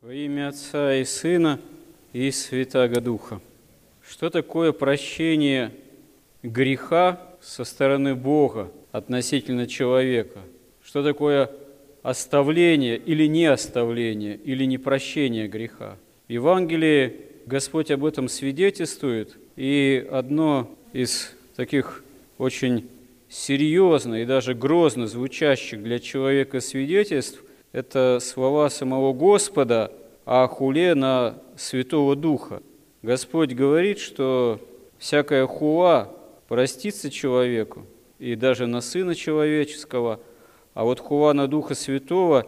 Во имя Отца и Сына и Святаго Духа. Что такое прощение греха со стороны Бога относительно человека? Что такое оставление или не оставление, или не прощение греха? В Евангелии Господь об этом свидетельствует, и одно из таких очень серьезно и даже грозно звучащих для человека свидетельств – это слова самого Господа о хуле на Святого Духа. Господь говорит, что всякая хула простится человеку, и даже на Сына Человеческого, а вот хула на Духа Святого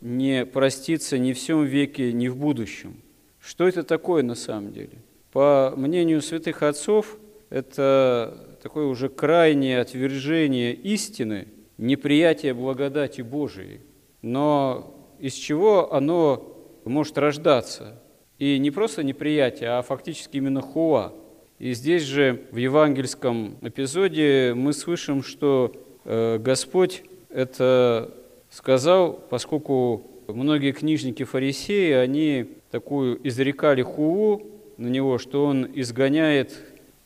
не простится ни в всем веке, ни в будущем. Что это такое на самом деле? По мнению святых отцов, это такое уже крайнее отвержение истины, неприятие благодати Божией. Но из чего оно может рождаться? И не просто неприятие, а фактически именно хуа. И здесь же в евангельском эпизоде мы слышим, что э, Господь это сказал, поскольку многие книжники фарисеи, они такую изрекали хулу на него, что он изгоняет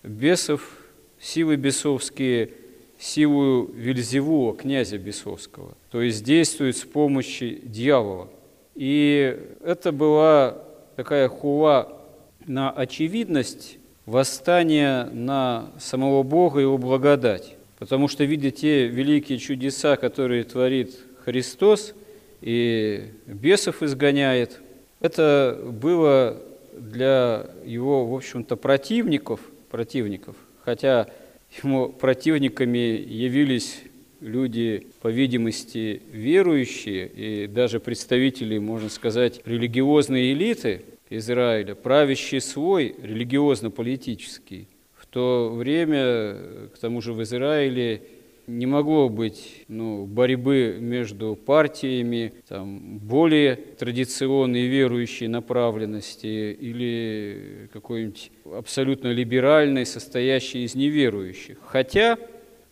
бесов силы бесовские, силу Вильзевула, князя бесовского, то есть действует с помощью дьявола. И это была такая хула на очевидность восстания на самого Бога и его благодать. Потому что, видя те великие чудеса, которые творит Христос и бесов изгоняет, это было для его, в общем-то, противников, противников – хотя ему противниками явились люди, по видимости, верующие и даже представители, можно сказать, религиозной элиты Израиля, правящий свой религиозно-политический. В то время, к тому же в Израиле, не могло быть ну, борьбы между партиями, там, более традиционной верующей направленности или какой-нибудь абсолютно либеральной, состоящей из неверующих. Хотя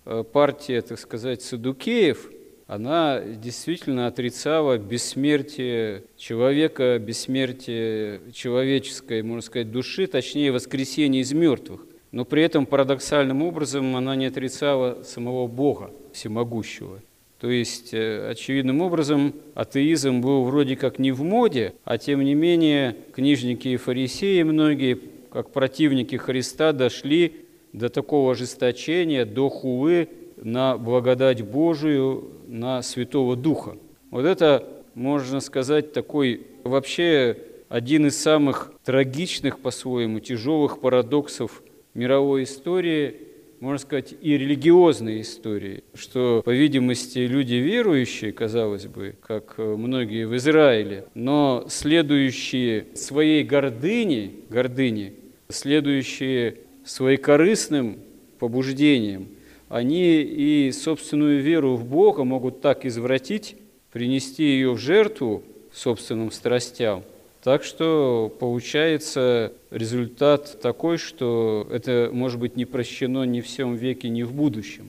э, партия, так сказать, Садукеев, она действительно отрицала бессмертие человека, бессмертие человеческой, можно сказать, души, точнее, воскресение из мертвых но при этом парадоксальным образом она не отрицала самого Бога всемогущего. То есть, э, очевидным образом, атеизм был вроде как не в моде, а тем не менее книжники и фарисеи многие, как противники Христа, дошли до такого ожесточения, до хулы на благодать Божию, на Святого Духа. Вот это, можно сказать, такой вообще один из самых трагичных по-своему, тяжелых парадоксов мировой истории, можно сказать, и религиозной истории, что, по видимости, люди верующие, казалось бы, как многие в Израиле, но следующие своей гордыне, гордыне следующие своекорыстным побуждением, они и собственную веру в Бога могут так извратить, принести ее в жертву собственным страстям, так что получается результат такой, что это может быть не прощено ни в всем веке, ни в будущем.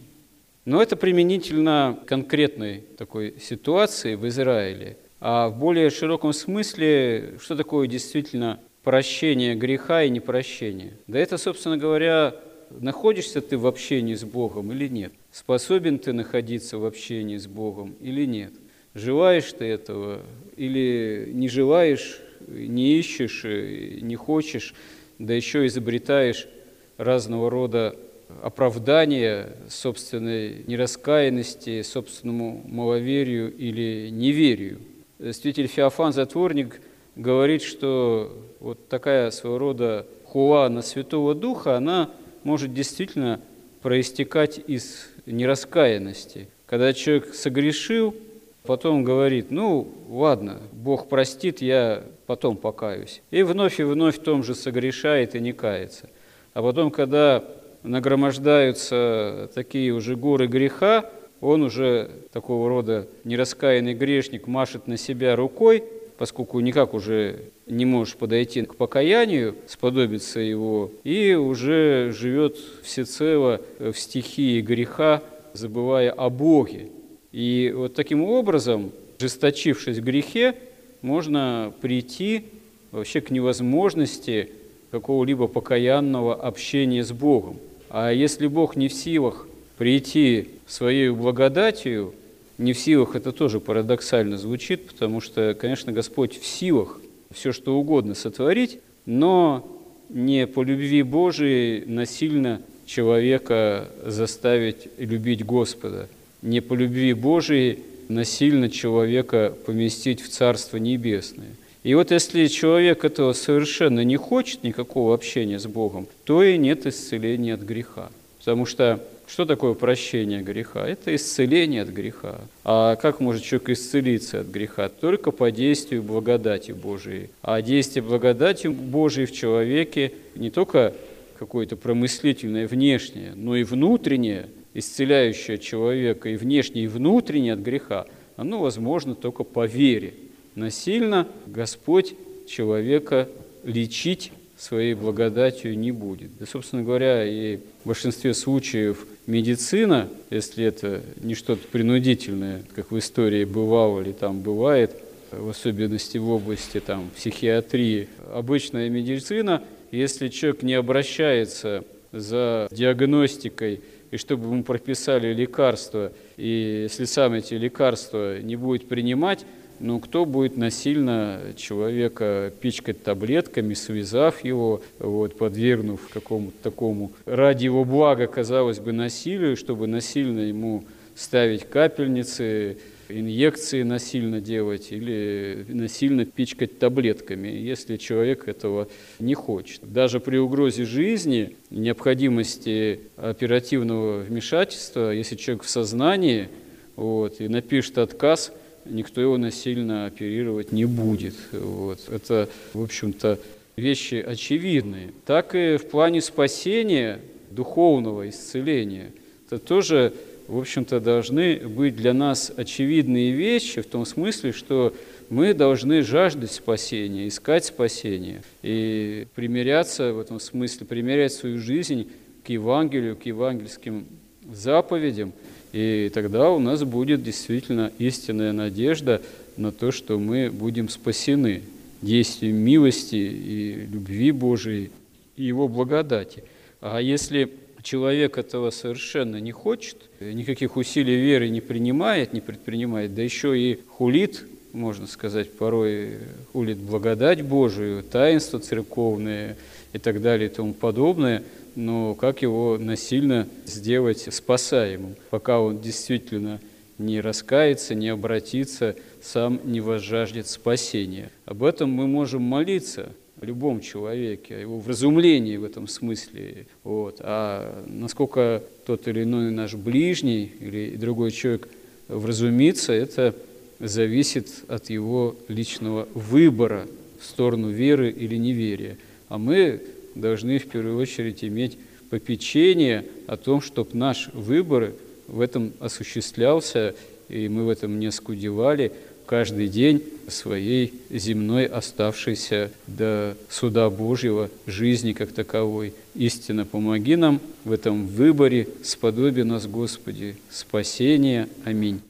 Но это применительно конкретной такой ситуации в Израиле. А в более широком смысле, что такое действительно прощение греха и непрощение? Да это, собственно говоря, находишься ты в общении с Богом или нет? Способен ты находиться в общении с Богом или нет? Желаешь ты этого или не желаешь, не ищешь, не хочешь, да еще изобретаешь разного рода оправдания собственной нераскаянности, собственному маловерию или неверию. Святитель Феофан Затворник говорит, что вот такая своего рода хуа на Святого Духа, она может действительно проистекать из нераскаянности. Когда человек согрешил, Потом говорит, ну ладно, Бог простит, я потом покаюсь. И вновь и вновь в том же согрешает и не кается. А потом, когда нагромождаются такие уже горы греха, он уже такого рода нераскаянный грешник машет на себя рукой, поскольку никак уже не можешь подойти к покаянию, сподобиться его, и уже живет всецело в стихии греха, забывая о Боге, и вот таким образом, жесточившись в грехе, можно прийти вообще к невозможности какого-либо покаянного общения с Богом. А если Бог не в силах прийти своей благодатью, не в силах, это тоже парадоксально звучит, потому что, конечно, Господь в силах все что угодно сотворить, но не по любви Божией насильно человека заставить любить Господа, не по любви Божией насильно человека поместить в Царство Небесное. И вот если человек этого совершенно не хочет, никакого общения с Богом, то и нет исцеления от греха. Потому что что такое прощение греха? Это исцеление от греха. А как может человек исцелиться от греха? Только по действию благодати Божией. А действие благодати Божией в человеке не только какое-то промыслительное внешнее, но и внутреннее, исцеляющее человека и внешнее, и внутреннее от греха, оно возможно только по вере. Насильно Господь человека лечить своей благодатью не будет. Да, собственно говоря, и в большинстве случаев медицина, если это не что-то принудительное, как в истории бывало или там бывает, в особенности в области там, психиатрии, обычная медицина, если человек не обращается за диагностикой и чтобы ему прописали лекарства, и если сам эти лекарства не будет принимать, ну, кто будет насильно человека пичкать таблетками, связав его, вот, подвергнув какому-то такому, ради его блага, казалось бы, насилию, чтобы насильно ему ставить капельницы, инъекции насильно делать или насильно пичкать таблетками, если человек этого не хочет. Даже при угрозе жизни, необходимости оперативного вмешательства, если человек в сознании вот, и напишет отказ – никто его насильно оперировать не будет. Вот. Это, в общем-то, вещи очевидные. Так и в плане спасения, духовного исцеления, это тоже, в общем-то, должны быть для нас очевидные вещи в том смысле, что мы должны жаждать спасения, искать спасения и примиряться в этом смысле, примерять свою жизнь к Евангелию, к евангельским заповедям – и тогда у нас будет действительно истинная надежда на то, что мы будем спасены действием милости и любви Божией и Его благодати. А если человек этого совершенно не хочет, никаких усилий веры не принимает, не предпринимает, да еще и хулит, можно сказать, порой хулит благодать Божию, таинство церковное и так далее и тому подобное – но как его насильно сделать спасаемым, пока он действительно не раскается, не обратится, сам не возжаждет спасения. Об этом мы можем молиться о любом человеке, его вразумлении в этом смысле. Вот. А насколько тот или иной наш ближний или другой человек вразумится, это зависит от его личного выбора в сторону веры или неверия. А мы должны в первую очередь иметь попечение о том, чтобы наш выбор в этом осуществлялся, и мы в этом не скудевали каждый день своей земной оставшейся до суда Божьего жизни как таковой. Истинно помоги нам в этом выборе, сподоби нас, Господи, спасения. Аминь.